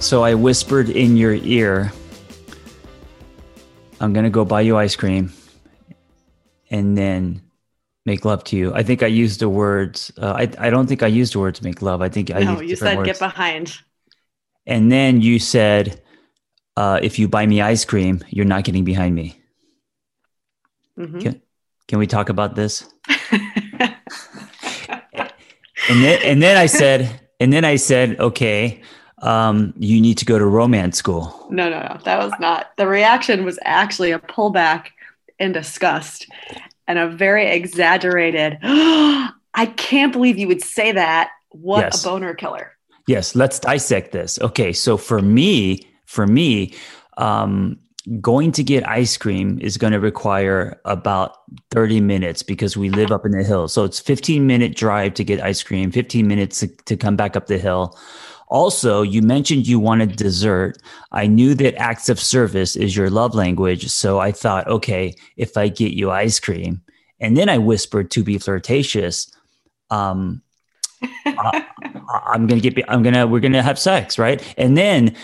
So I whispered in your ear, I'm going to go buy you ice cream and then make love to you. I think I used the words, uh, I, I don't think I used the words make love. I think I no, you said words. get behind. And then you said, uh, if you buy me ice cream, you're not getting behind me. Mm-hmm. Can, can we talk about this? and then, and then I said, and then I said, okay, um, you need to go to romance school. No, no, no. That was not. The reaction was actually a pullback in disgust and a very exaggerated, I can't believe you would say that. What yes. a boner killer. Yes, let's dissect this. Okay, so for me, for me, um, going to get ice cream is going to require about 30 minutes because we live up in the hill. So it's 15 minute drive to get ice cream, 15 minutes to, to come back up the hill. Also, you mentioned you wanted dessert. I knew that acts of service is your love language. So I thought, okay, if I get you ice cream, and then I whispered to be flirtatious, um, I, I'm gonna get, I'm gonna, we're gonna have sex, right? And then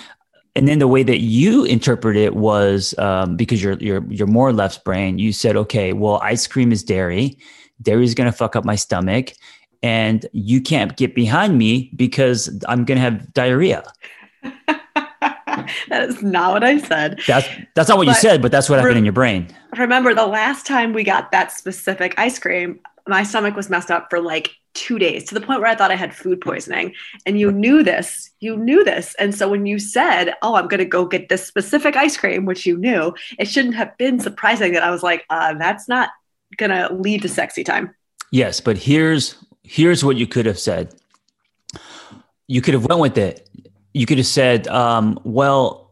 and then the way that you interpret it was um, because you're you're you're more left brain. You said, okay, well, ice cream is dairy. Dairy is going to fuck up my stomach, and you can't get behind me because I'm going to have diarrhea. that is not what I said. That's that's not what but you said, but that's what happened in your brain. Remember the last time we got that specific ice cream, my stomach was messed up for like 2 days to the point where I thought I had food poisoning. And you knew this. You knew this. And so when you said, "Oh, I'm going to go get this specific ice cream," which you knew, it shouldn't have been surprising that I was like, uh, that's not going to lead to sexy time. Yes, but here's here's what you could have said. You could have went with it. You could have said, um, well,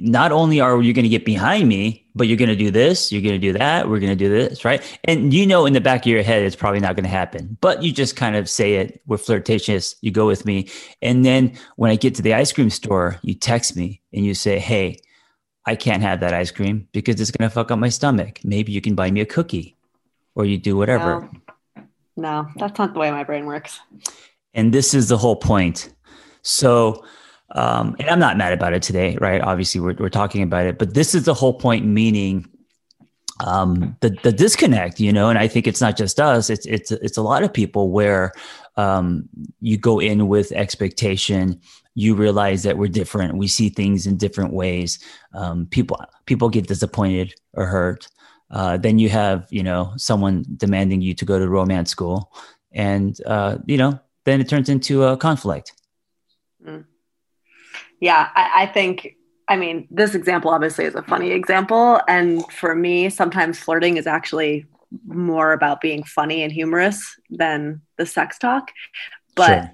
not only are you going to get behind me, but you're going to do this, you're going to do that, we're going to do this, right? And you know, in the back of your head, it's probably not going to happen, but you just kind of say it. We're flirtatious. You go with me. And then when I get to the ice cream store, you text me and you say, hey, I can't have that ice cream because it's going to fuck up my stomach. Maybe you can buy me a cookie or you do whatever. No, that's not the way my brain works. And this is the whole point. So, um, and I'm not mad about it today, right? Obviously, we're, we're talking about it, but this is the whole point, meaning um, the the disconnect, you know. And I think it's not just us; it's it's it's a lot of people where um, you go in with expectation, you realize that we're different, we see things in different ways. Um, people people get disappointed or hurt, uh, then you have you know someone demanding you to go to romance school and uh, you know then it turns into a conflict mm. yeah I, I, think i mean this example obviously is a funny example and for me sometimes flirting is actually more about being funny and humorous than the sex talk. But sure.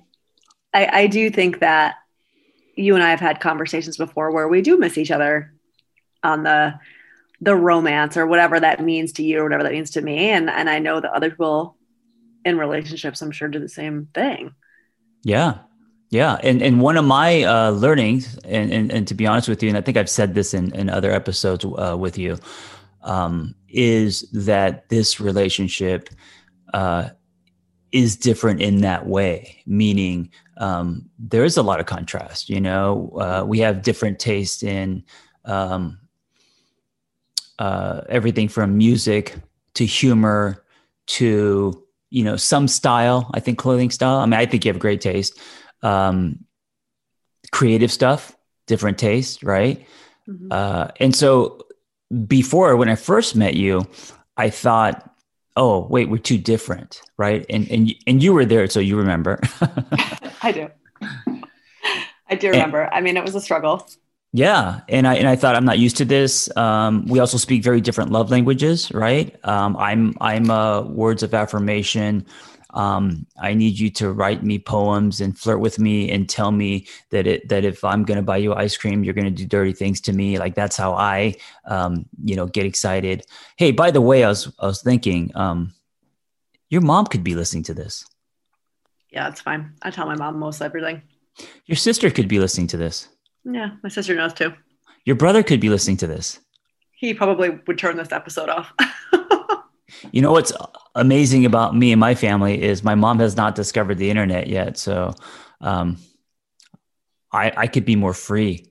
I, I do think that you and I have had conversations before where we do miss each other on the the romance or whatever that means to you or whatever that means to me. And and I know that other people in relationships, I'm sure, do the same thing. Yeah. Yeah. And and one of my uh, learnings, and, and and to be honest with you, and I think I've said this in, in other episodes uh, with you, um, is that this relationship uh, is different in that way, meaning um, there is a lot of contrast. You know, uh, we have different taste in um, uh, everything from music to humor to you know some style. I think clothing style. I mean, I think you have great taste. Um, creative stuff, different taste, right? Mm-hmm. Uh, and so before, when I first met you, I thought oh wait we're too different right and and and you were there so you remember i do i do remember and, i mean it was a struggle yeah and i and i thought i'm not used to this um, we also speak very different love languages right um, i'm i'm uh, words of affirmation um, I need you to write me poems and flirt with me and tell me that it that if I'm going to buy you ice cream, you're going to do dirty things to me. Like that's how I, um, you know, get excited. Hey, by the way, I was I was thinking, um, your mom could be listening to this. Yeah, it's fine. I tell my mom most everything. Your sister could be listening to this. Yeah, my sister knows too. Your brother could be listening to this. He probably would turn this episode off. You know what's amazing about me and my family is my mom has not discovered the internet yet, so um, I I could be more free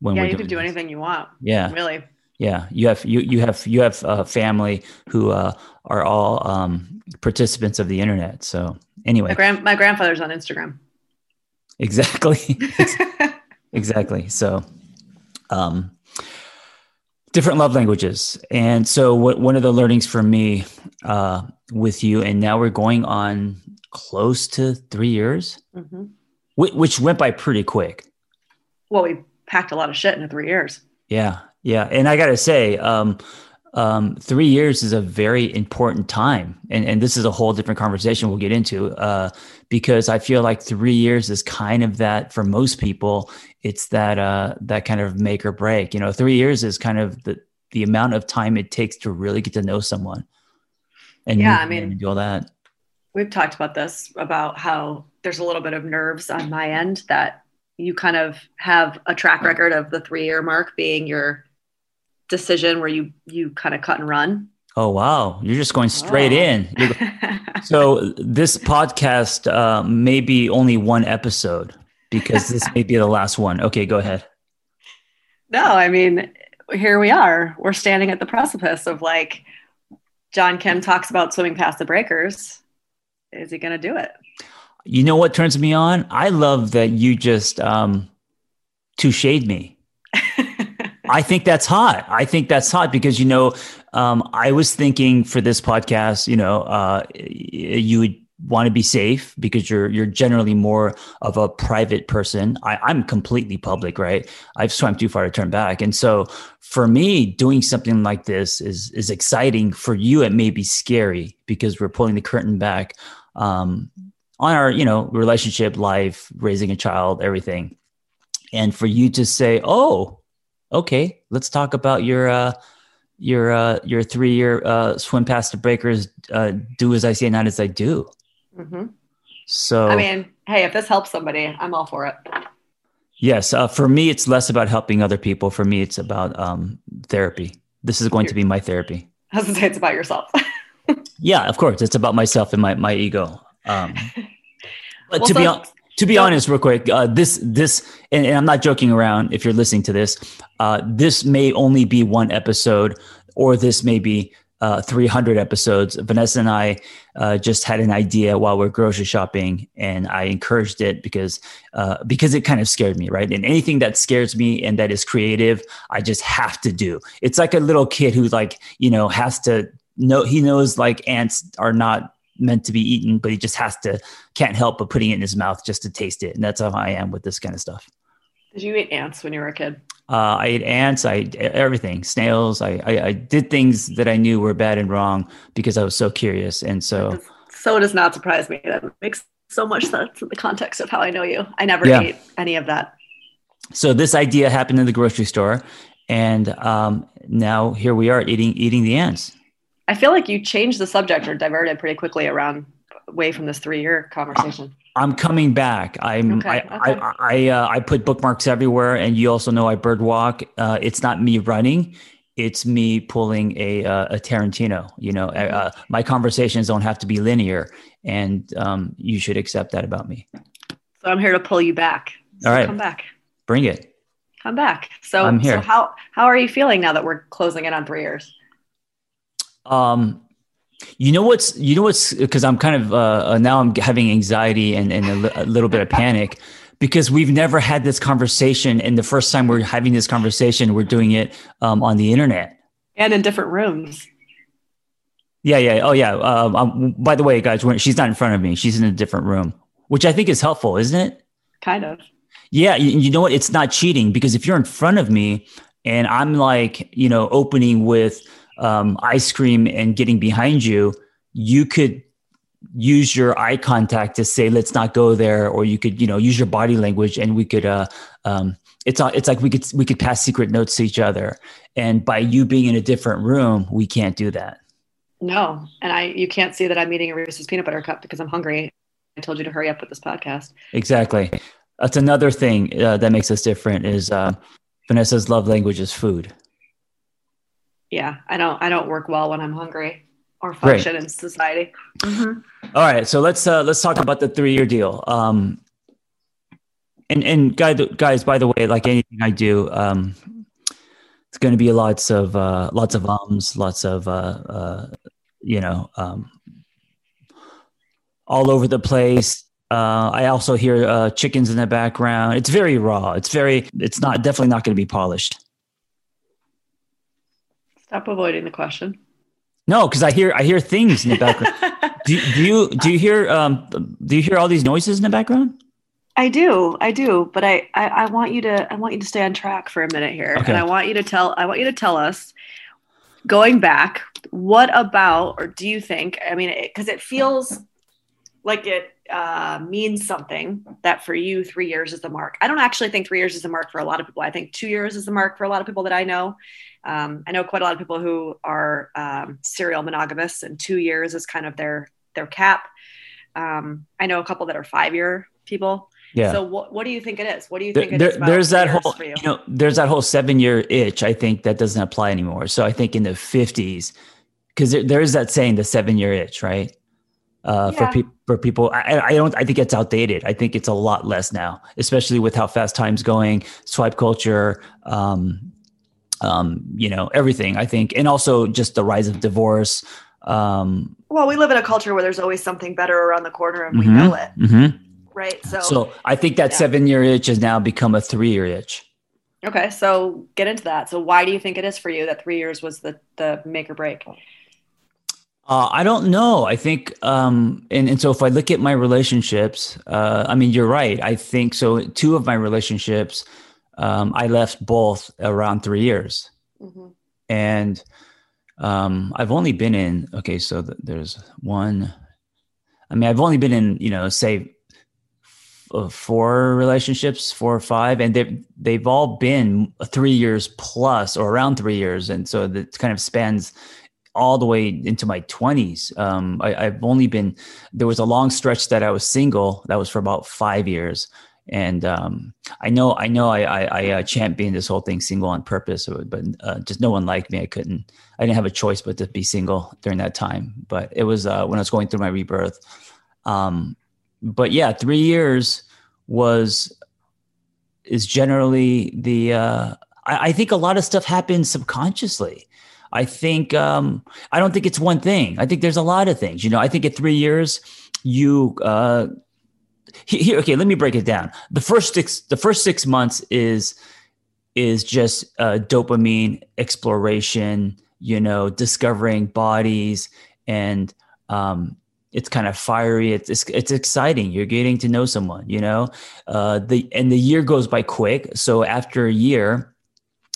when yeah, you can do this. anything you want. Yeah, really. Yeah, you have you you have you have a family who uh, are all um, participants of the internet. So anyway, my, grand- my grandfather's on Instagram. Exactly. exactly. So, um, different love languages. And so, what one of the learnings for me uh, with you, and now we're going on close to three years, mm-hmm. which, which went by pretty quick. Well, we packed a lot of shit into three years. Yeah, yeah, and I got to say, um, um, three years is a very important time, and and this is a whole different conversation we'll get into uh, because I feel like three years is kind of that for most people. It's that uh, that kind of make or break. You know, three years is kind of the the amount of time it takes to really get to know someone. And yeah, I mean, do all that. We've talked about this about how there's a little bit of nerves on my end that you kind of have a track record of the three year mark being your decision where you you kind of cut and run. Oh wow, you're just going straight oh. in. so this podcast uh, may be only one episode because this may be the last one. Okay, go ahead. No, I mean, here we are. We're standing at the precipice of like John Kim talks about swimming past the breakers. Is he going to do it? You know what turns me on? I love that you just um, toucheed me. I think that's hot. I think that's hot because you know, um, I was thinking for this podcast, you know, uh, you would want to be safe because you're you're generally more of a private person. I, I'm completely public, right? I've swam too far to turn back, and so for me, doing something like this is is exciting. For you, it may be scary because we're pulling the curtain back um, on our you know relationship, life, raising a child, everything. And for you to say, "Oh, okay, let's talk about your uh, your uh, your three year uh, swim past the breakers. Uh, do as I say, not as I do. Mm-hmm. So I mean, hey, if this helps somebody, I'm all for it. Yes, uh, for me, it's less about helping other people. For me, it's about um, therapy. This is going to be my therapy. I was to say it's about yourself. yeah, of course, it's about myself and my my ego. Um, but well, to so, be honest to be honest, real quick, uh, this this and, and, I'm not joking around. If you're listening to this, uh, this may only be one episode, or this may be uh, 300 episodes. Vanessa and I uh, just had an idea while we're grocery shopping, and I encouraged it because uh, because it kind of scared me, right? And anything that scares me and that is creative, I just have to do. It's like a little kid who like you know has to know he knows like ants are not meant to be eaten, but he just has to can't help but putting it in his mouth just to taste it. And that's how I am with this kind of stuff. Did you eat ants when you were a kid? Uh, I ate ants. I ate everything, snails. I, I, I did things that I knew were bad and wrong because I was so curious. And so, so it does not surprise me. That makes so much sense in the context of how I know you. I never Yeah. ate any of that. so this idea happened in the grocery store, and um, now here we are eating eating the ants. I feel like you changed the subject or diverted pretty quickly around away from this three year conversation. I'm coming back. I'm Okay, I okay. I I, uh, I put bookmarks everywhere, and you also know I bird walk. Uh, it's not me running; it's me pulling a uh, a Tarantino. You know, Mm-hmm. uh, my conversations don't have to be linear, and um, you should accept that about me. So I'm here to pull you back. So All right. Come back. Bring it. Come back. So, I'm here. so how how are you feeling now that we're closing in on three years? Um, you know what's you know what's because I'm kind of uh, uh, now I'm having anxiety and, and a, li- a little bit of panic because we've never had this conversation, and the first time we're having this conversation, we're doing it um, on the internet. And in different rooms. Yeah, yeah. Oh, yeah. Um, um, by the way, guys, when, she's not in front of me. She's in a different room, which I think is helpful, isn't it? Kind of. Yeah. You, you know what? It's not cheating because if you're in front of me and I'm like, you know, opening with um, ice cream and getting behind you, you could use your eye contact to say, let's not go there. Or you could, you know, use your body language and we could, uh, um, it's, uh, it's like we could, we could pass secret notes to each other. And by you being in a different room, we can't do that. No. And I you can't see that I'm eating a Reese's peanut butter cup because I'm hungry. I told you to hurry up with this podcast. Exactly. That's another thing uh, that makes us different is uh, Vanessa's love language is food. Yeah. I don't I don't work well when I'm hungry or Great. function in society. Mhm. All right, so let's uh, let's talk about the three year deal. Um, and and guys, guys, by the way, like anything I do, um, it's going to be lots of uh, lots of ums, lots of uh, uh, you know, um, all over the place. Uh, I also hear uh, chickens in the background. It's very raw. It's very. It's not definitely not going to be polished. Stop avoiding the question. No, because I hear I hear things in the background. do, do you do you hear um do you hear all these noises in the background? I do, I do, but I, I, I want you to, I want you to stay on track for a minute here, Okay. and I want you to tell, I want you to tell us, going back, what about, or do you think? I mean, because it, feels like it uh, means something that for you, three years is the mark. I don't actually think three years is the mark for a lot of people. I think two years is the mark for a lot of people that I know. Um, I know quite a lot of people who are um, serial monogamous, and two years is kind of their their cap. Um, I know a couple that are five year people. Yeah. So what, what do you think it is? What do you think it there- there's that whole you? you know there's that whole seven year itch i think that doesn't apply anymore so i think in the 50s because there, there is that saying the seven year itch right uh, for people for people I, I don't i think it's outdated i think it's a lot less now especially with how fast time's going swipe culture um, um, you know everything i think and also just the rise of divorce um, Well, we live in a culture where there's always something better around the corner and we Mhm. know it, mhm. right? So, so i think that Yeah. seven year itch has now become a three year itch okay, so get into that. So why do you think it is for you that three years was the, the make or break? Uh, I don't know. I think, um, and, and so if I look at my relationships, uh, I mean, you're right. I think so. Two of my relationships, um, I left both around three years. Mhm. And um, I've only been in, okay, so th- there's one, I mean, I've only been in, you know, say f- uh, four relationships, four or five, and they've, they've all been three years plus or around three years. And so that kind of spans all the way into my 20s. Um, I, I've only been, there was a long stretch that I was single. That was for about five years. And um, I know, I know, I, I, I uh, championed this whole thing single on purpose, but uh, just no one liked me. I couldn't, I didn't have a choice but to be single during that time. But it was uh, when I was going through my rebirth. Um, but yeah, three years was is generally the. Uh, I, I think a lot of stuff happens subconsciously. I think um, I don't think it's one thing. I think there's a lot of things. You know, I think at three years, you uh, here. Okay, let me break it down. The first six, the first six months is is just uh, dopamine exploration. You know, discovering bodies and um, it's kind of fiery. It's, it's, it's exciting. You're getting to know someone, you know, uh, the, and the year goes by quick. So after a year,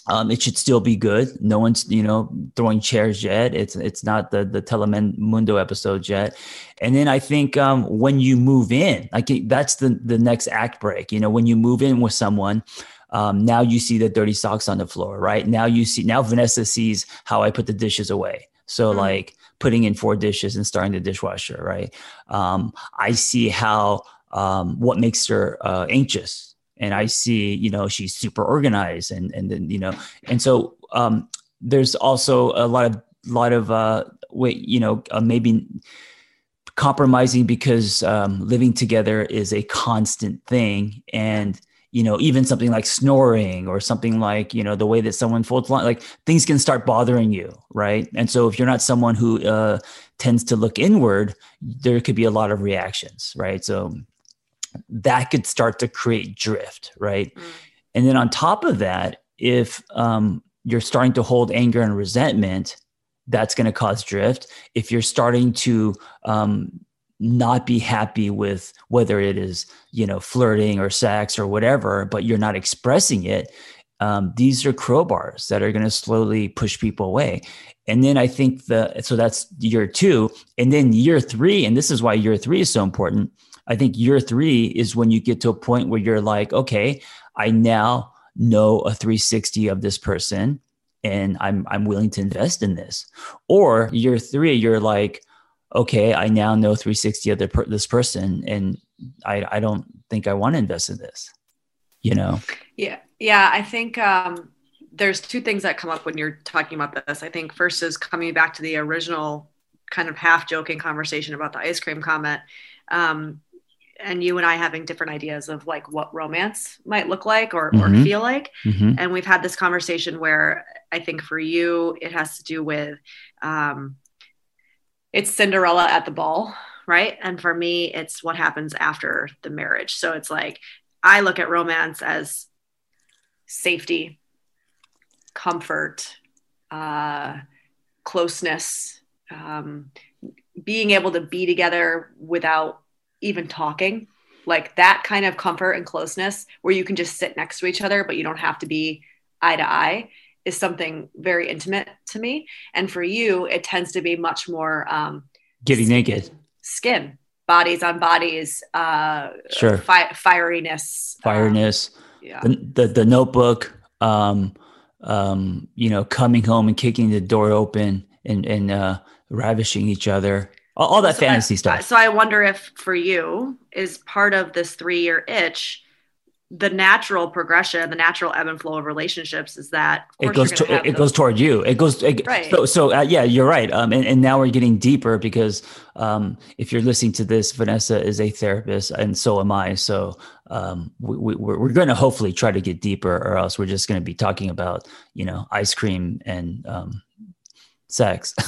um, it should still be good. No one's, you know, throwing chairs yet. It's it's not the the Telemundo episode yet. And then I think um, when you move in, like that's the the next act break. You know, when you move in with someone, um, now you see the dirty socks on the floor, right? Now you see now Vanessa sees how I put the dishes away. So mm-hmm. like putting in four dishes and starting the dishwasher, right? Um, I see how um, what makes her uh, anxious and I see, you know, she's super organized and and then you know, and so um, there's also a lot of lot of uh, wait, you know, uh, maybe compromising because um, living together is a constant thing. And you know even something like snoring or something like you know the way that someone folds line like things can start bothering you right? And so if you're not someone who uh, tends to look inward there could be a lot of reactions right? So that could start to create drift, right? Mm. And then on top of that, if um, you're starting to hold anger and resentment, that's going to cause drift. If you're starting to um, not be happy with whether it is you know flirting or sex or whatever, but you're not expressing it, um, these are crowbars that are going to slowly push people away. And then I think the so that's year two, and then year three, and this is why year three is so important I think year three is when you get to a point where you're like, okay, I now know a 360 of this person and I'm I'm willing to invest in this. Or year three, you're like, okay, I now know 360 of this person and I, I don't think I want to invest in this, you know? Yeah. Yeah. I think um, there's two things that come up when you're talking about this. I think first is coming back to the original kind of half joking conversation about the ice cream comment. Um, and you and I having different ideas of like what romance might look like or, mm-hmm. or feel like. Mm-hmm. And we've had this conversation where I think for you, it has to do with um, it's Cinderella at the ball, right? And for me, it's what happens after the marriage. So it's like I look at romance as safety, comfort, uh, closeness, um, being able to be together without even talking like that kind of comfort and closeness where you can just sit next to each other but you don't have to be eye to eye is something very intimate to me. And for you it tends to be much more um, getting skin, naked. skin bodies on bodies uh sure. fi- fieriness fieriness. um, yeah. the, the, the notebook um um you know coming home and kicking the door open and and uh ravishing each other all, all that so fantasy I, stuff. So I wonder if for you is part of this three year itch, the natural progression, the natural ebb and flow of relationships is that it goes to, it those. goes toward you. It goes it, right. So, so uh, yeah, you're right. Um, and, and now we're getting deeper because um, if you're listening to this, Vanessa is a therapist, and so am I. So um, we, we, we're, we're going to hopefully try to get deeper, or else we're just going to be talking about you know ice cream and um, sex.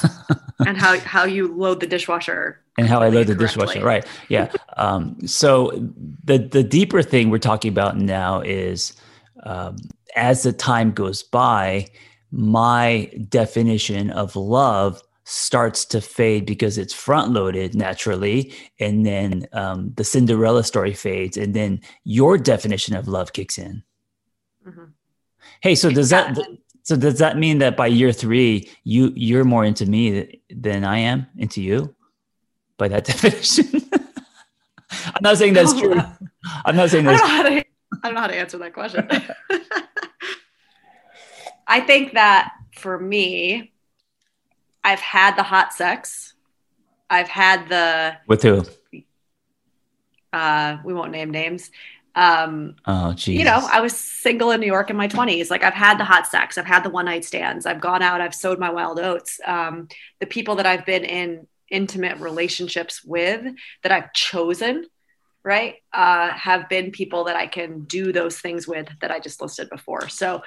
And how how you load the dishwasher and how I load the dishwasher right yeah. Um, so the the deeper thing we're talking about now is um, as the time goes by my definition of love starts to fade because it's front loaded naturally and then um, the cinderella story fades and then your definition of love kicks in. Mm-hmm. hey so does that so does that mean that by year three, you you're more into me than I am into you? By that definition, I'm not saying that's true. I'm not saying that's. I don't know how to, I don't know how to answer that question. I think that for me, I've had the hot sex. I've had the with who? Uh, we won't name names. Um, oh, geez. You know, I was single in New York in my 20s. Like, I've had the hot sex, I've had the one night stands, I've gone out, I've sowed my wild oats. Um, the people that I've been in intimate relationships with that I've chosen, right, uh, have been people that I can do those things with that I just listed before. So,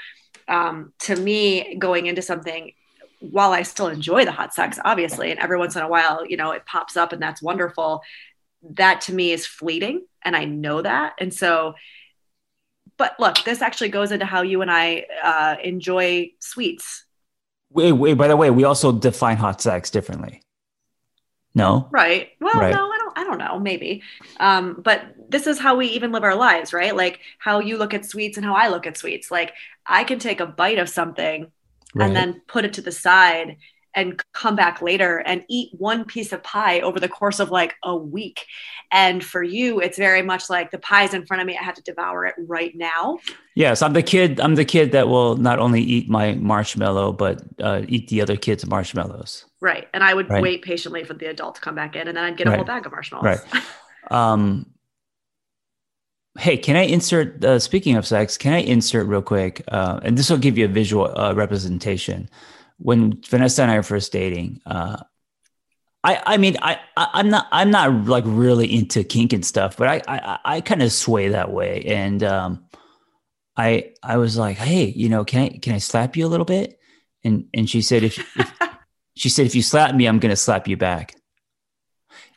um, to me, going into something, while I still enjoy the hot sex, obviously, and every once in a while, you know, it pops up and that's wonderful that to me is fleeting and I know that. And so, but look, this actually goes into how you and I uh, enjoy sweets. Wait, wait, by the way, we also define hot sex differently. No. Right. Well, Right. no, I don't I don't know, maybe. Um, but this is how we even live our lives, right? Like how you look at sweets and how I look at sweets. Like I can take a bite of something Right. and then put it to the side and come back later and eat one piece of pie over the course of like a week. And for you, it's very much like the pie's in front of me. I have to devour it right now. Yes, I'm the kid. I'm the kid that will not only eat my marshmallow, but uh, eat the other kids' marshmallows. Right. And I would Right. wait patiently for the adult to come back in and then I'd get a Right. whole bag of marshmallows. Right. Um, hey, can I insert? Uh, speaking of sex, can I insert real quick? Uh, and this will give you a visual uh, representation. When Vanessa and I were first dating, uh, I I mean I, I I'm not I'm not like really into kink and stuff, but I I, I kind of sway that way, and um, I I was like, hey, you know, can I can I slap you a little bit? And and she said if, if she said if you slap me, I'm gonna slap you back.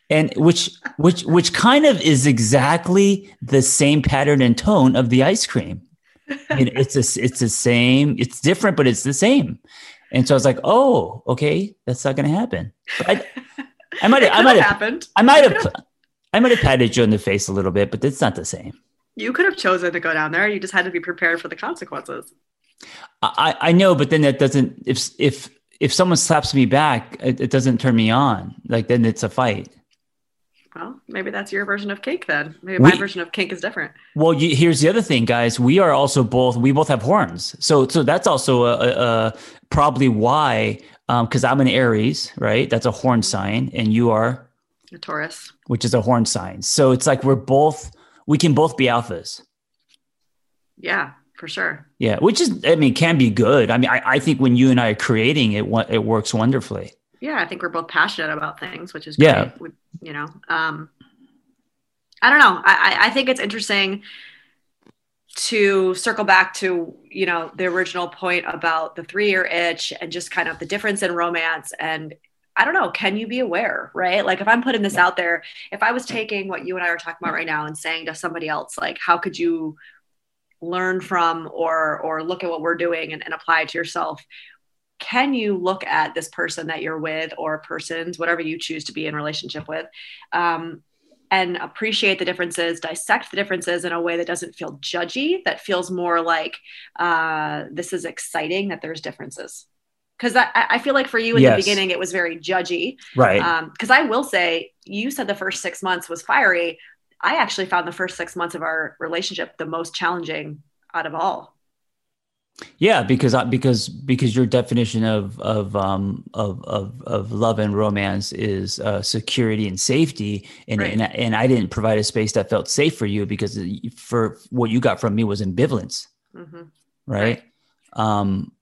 And which which which kind of is exactly the same pattern and tone of the ice cream. It- it's a, it's the same it's different but it's the same and so i was like oh okay that's not going to happen But i i might It i might have have happened. i might have i might have patted you in the face a little bit but it's not the same You could have chosen to go down there. You just had to be prepared for the consequences. i i know but then that doesn't if if if someone slaps me back it, it doesn't turn me on like then it's a fight Well, maybe that's your version of kink then. Maybe We- my version of kink is different. Well, you, here's the other thing, guys. We are also both. We both have horns, so so that's also a, a, a probably why. Because I'm an Aries, right? That's a horn sign, and you are, A Taurus. which is a horn sign. So it's like we're both. We can both be alphas. Yeah, for sure. Yeah, which is, I mean, can be good. I mean, I, I think when you and I are creating it, it works wonderfully. Yeah, I think we're both passionate about things, which is Yeah. We, you know, um, I don't know. I I think it's interesting to circle back to you know the original point about the three year itch and just kind of the difference in romance and I don't know, can you be aware, right? Like if I'm putting this out there, if I was taking what you and I are talking about right now and saying to somebody else, like how could you learn from or or look at what we're doing and, and apply it to yourself? Can you look at this person that you're with or persons, whatever you choose to be in relationship with, um, and appreciate the differences, dissect the differences in a way that doesn't feel judgy, that feels more like uh, this is exciting that there's differences. Because I, I feel like for you in Yes. the beginning, it was very judgy. Right. Because I will say, you said the first six months was fiery. I actually found the first six months of our relationship the most challenging out of all. Yeah, because I, because because your definition of of um of of, of love and romance is uh, security and safety, and, Right. and and I didn't provide a space that felt safe for you because for what you got from me was ambivalence, hmm right? Um,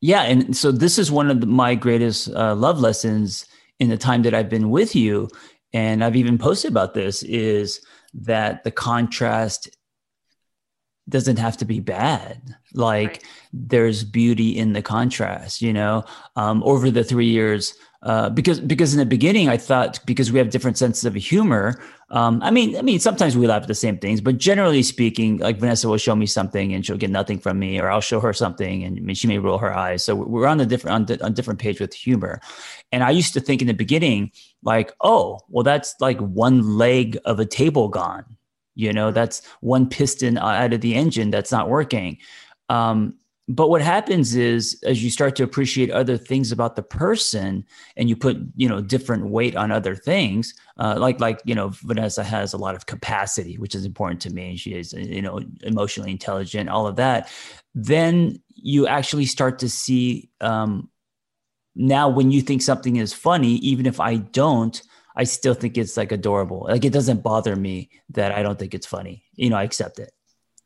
yeah, and so this is one of the, my greatest uh, love lessons in the time that I've been with you, and I've even posted about this is that the contrast doesn't have to be bad. Like Right. there's beauty in the contrast, you know. Um, over the three years, uh, because because in the beginning I thought because we have different senses of humor. Um, I mean, I mean sometimes we laugh at the same things, but generally speaking, like Vanessa will show me something and she'll get nothing from me, or I'll show her something and I mean, she may roll her eyes. So we're on a different on, di- on different page with humor. And I used to think in the beginning, like, oh, well, that's like one leg of a table gone. You know, that's one piston out of the engine that's not working. Um, but what happens is as you start to appreciate other things about the person and you put you know different weight on other things uh, like like you know vanessa has a lot of capacity which is important to me And she is you know emotionally intelligent all of that then you actually start to see um, now when you think something is funny even if i don't i still think it's like adorable like it doesn't bother me that i don't think it's funny you know i accept it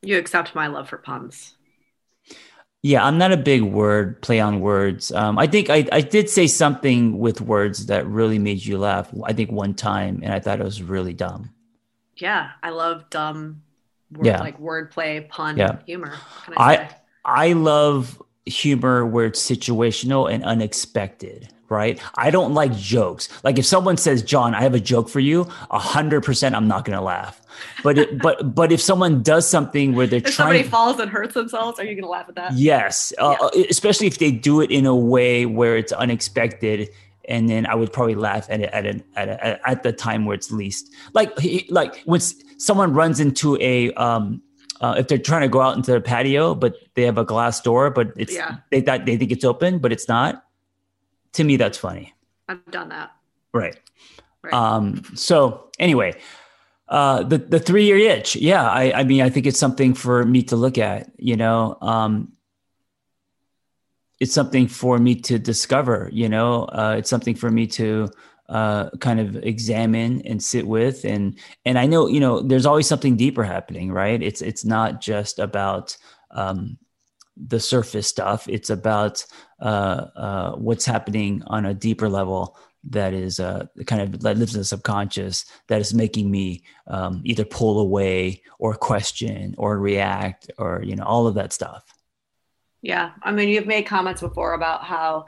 You accept my love for puns. Yeah, I'm not a big word play on words. Um, I think I, I did say something with words that really made you laugh. I think one time, and I thought it was really dumb. Yeah, I love dumb, word, Yeah. like wordplay, pun, Yeah. humor. I, I? I love humor where it's situational and unexpected. Right? I don't like jokes. Like if someone says, "John, I have a joke for you," a hundred percent, I'm not gonna laugh. But it, but but if someone does something where they're If trying, somebody falls and hurts themselves, are you going to laugh at that? Yes, uh, especially if they do it in a way where it's unexpected and then I would probably laugh at it at a, at, a, at the time where it's least like like when someone runs into a um uh, if they're trying to go out into the patio but they have a glass door but it's yeah. they thought they think it's open but it's not to me that's funny. I've done that. Right, right. um so anyway uh the the three year itch. Yeah I I mean I think it's something for me to look at you know? Um it's something for me to discover you know? Uh, it's something for me to uh, kind of examine and sit with. And and i know you know there's always something deeper happening right? It's it's not just about um, the surface stuff. It's about uh, uh, what's happening on a deeper level that is uh, kind of that lives in the subconscious that is making me um, either pull away or question or react or you know all of that stuff yeah. I mean, you've made comments before about how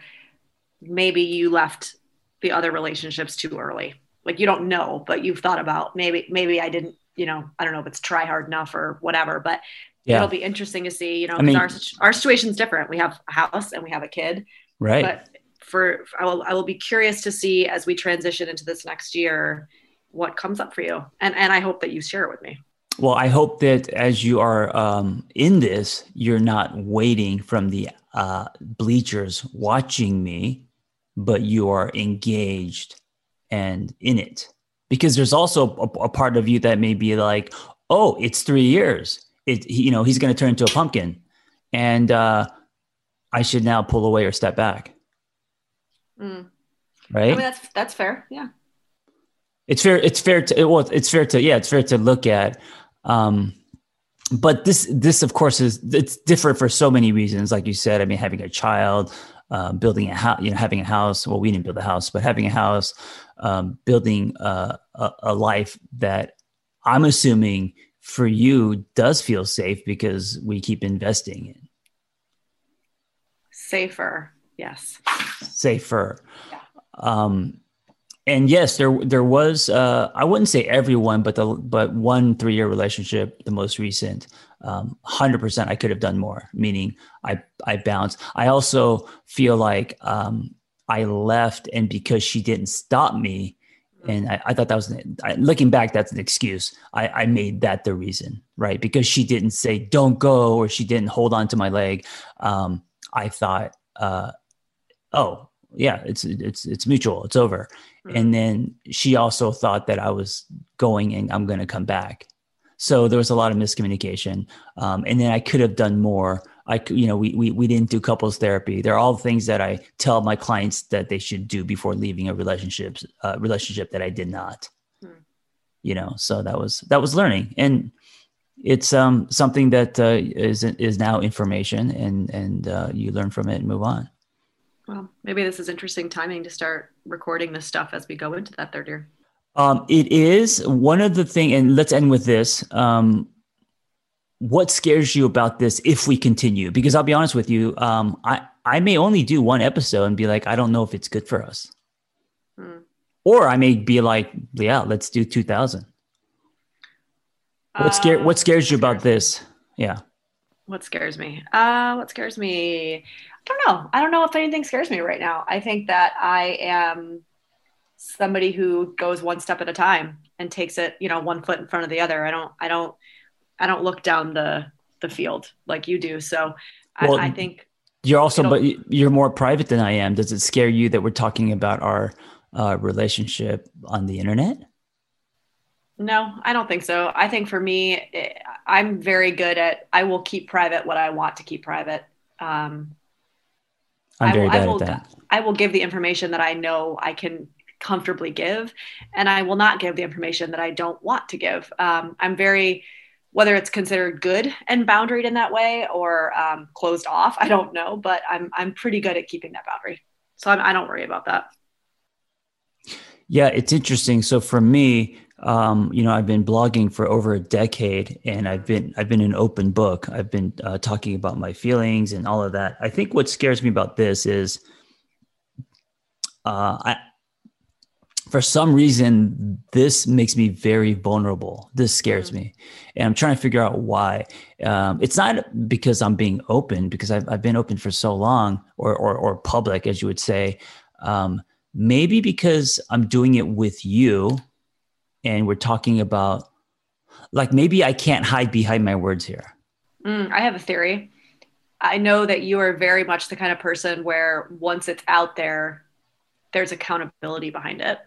maybe you left the other relationships too early. Like you don't know, but you've thought about maybe, maybe I didn't, you know, I don't know if it's try hard enough or whatever, but yeah. it'll be interesting to see, you know, I mean, our, our situation's different. We have a house and we have a kid. Right. But for, I will, I will be curious to see as we transition into this next year, what comes up for you. And, and I hope that you share it with me. Well, I hope that as you are um, in this, you're not waiting from the uh, bleachers watching me, but you are engaged and in it. Because there's also a, a part of you that may be like, oh, it's three years. It, you know, he's going to turn into a pumpkin, and uh, I should now pull away or step back. Mm. Right. I mean, that's that's fair. Yeah. It's fair. It's fair to well. It's fair to yeah. It's fair to look at. Um, but this this of course is it's different for so many reasons. Like you said, I mean, having a child, uh, building a house, you know, having a house. Well, we didn't build a house, but having a house, um, building a, a, a life that I'm assuming for you does feel safe because we keep investing in. Safer, yes. Safer. Yeah. Um, and yes, there there was uh, I wouldn't say everyone, but the but one three year relationship, the most recent, um, hundred um, percent I could have done more. Meaning I I bounced. I also feel like um, I left, and because she didn't stop me, and I, I thought that was I, looking back, that's an excuse. I, I made that the reason, right? Because she didn't say don't go, or she didn't hold on to my leg. Um, I thought, uh, oh yeah, it's it's it's mutual. It's over Mm-hmm. And then she also thought that I was going and I'm going to come back. So there was a lot of miscommunication. Um, and then I could have done more. I, you know, we, we, we didn't do couples therapy. They're all things that I tell my clients that they should do before leaving a relationship, uh, relationship that I did not, hmm. you know, so that was, that was learning. And it's um, something that uh, is is now information and, and uh, you learn from it and move on. Well, maybe this is interesting timing to start recording this stuff as we go into that third year. Um, it is one of the thing, and let's end with this. Um, what scares you about this if we continue? Because I'll be honest with you, um, I I may only do one episode and be like, I don't know if it's good for us, hmm. or I may be like, yeah, let's do two thousand. What scare What scares you about this? Yeah. What scares me? Uh, what scares me? I don't know. I don't know if anything scares me right now. I think that I am somebody who goes one step at a time and takes it, you know, one foot in front of the other. I don't, I don't, I don't look down the the field like you do. So well, I, I, think you're also, but you're more private than I am. Does it scare you that we're talking about our uh, relationship on the internet? No, I don't think so. I think for me, eh, I'm very good at. I will keep private what I want to keep private. Um, I'm very I, bad I will, at that. I will give the information that I know I can comfortably give, and I will not give the information that I don't want to give. Um, I'm very, whether it's considered good and boundaried in that way or um, closed off, I don't know, but I'm I'm pretty good at keeping that boundary, so I'm, I do not worry about that. Yeah, it's interesting. So for me, um, you know, I've been blogging for over a decade, and I've been I've been an open book. I've been uh, talking about my feelings and all of that. I think what scares me about this is, uh, I, for some reason, this makes me very vulnerable. This scares mm-hmm. me, and I'm trying to figure out why. Um, it's not because I'm being open, because I've I've been open for so long, or or, or public, as you would say. Um, maybe because I'm doing it with you and we're talking about like maybe I can't hide behind my words here. Mm, I have a theory. I know that you are very much the kind of person where once it's out there, there's accountability behind it.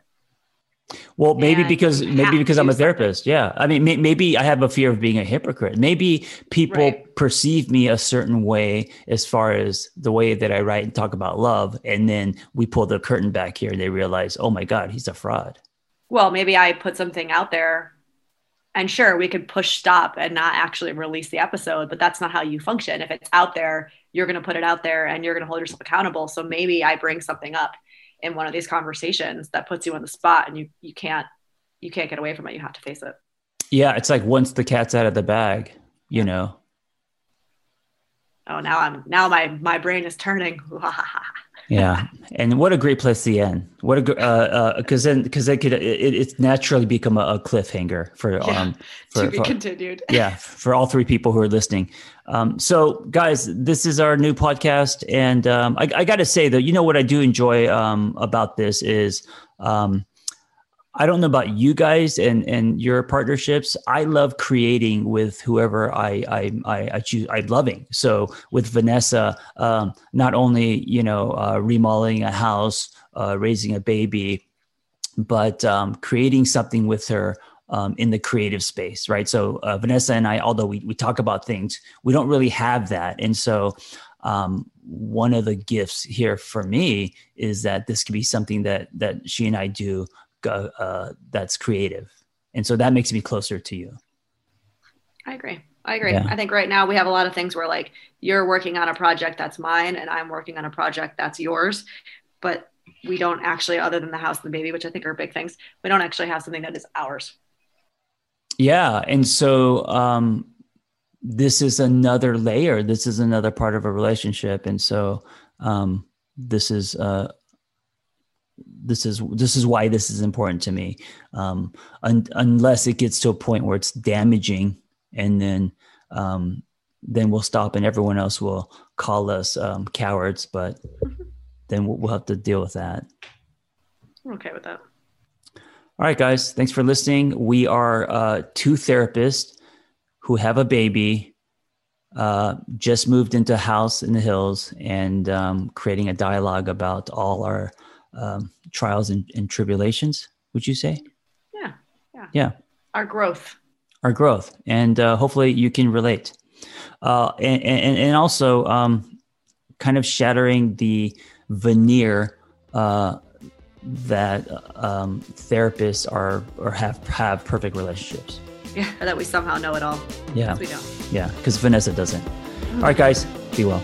Well, maybe because maybe because I'm a therapist. Something. Yeah, I mean, may, maybe I have a fear of being a hypocrite. Maybe people right. perceive me a certain way as far as the way that I write and talk about love, and then we pull the curtain back here, and they realize, oh my god, he's a fraud. Well, maybe I put something out there, and sure, we could push stop and not actually release the episode, but that's not how you function. If it's out there, you're going to put it out there, and you're going to hold yourself accountable. So maybe I bring something up in one of these conversations that puts you on the spot and you you can't you can't get away from it. You have to face it. Yeah it's like once the cat's out of the bag you know? Oh now i'm now my my brain is turning yeah. And what a great place to end. What a uh because uh, then because it could it, it's naturally become a, a cliffhanger for yeah, um for, to be for, continued. Yeah for all three people who are listening. Um so guys this is our new podcast. And um i, I gotta say though you know what i do enjoy um about this is um I don't know about you guys and and your partnerships. I love creating with whoever I I I, I choose. I'm loving. So with Vanessa, um, not only you know uh, remodeling a house, uh, raising a baby, but um, creating something with her. Um, in the creative space, right? So uh, Vanessa and I, although we we talk about things, we don't really have that, and so um, one of the gifts here for me is that this could be something that that she and I do uh, that's creative, and so that makes me closer to you. I agree. I agree. Yeah. I think right now we have a lot of things where like you're working on a project that's mine and I'm working on a project that's yours, but we don't actually, other than the house and the baby, which I think are big things, we don't actually have something that is ours. Yeah, and so um, this is another layer. This is another part of a relationship, and so um, this is uh, this is this is why this is important to me. Um, un- unless it gets to a point where it's damaging and then um, then we'll stop and everyone else will call us um, cowards but then we'll, we'll, have to deal with that. I'm okay with that. All right guys. Thanks for listening. We are uh, two therapists who have a baby uh, just moved into a house in the hills and um, creating a dialogue about all our um, trials and, and, tribulations, would you say? Yeah. Yeah. Yeah. Our growth. Our growth. And uh, hopefully you can relate. Uh, and, and, and also um, kind of shattering the veneer uh, that um, therapists are or have have perfect relationships. Yeah, that we somehow know it all. Yeah, we don't. Yeah, because Vanessa doesn't. Mm-hmm. All right, guys, be well.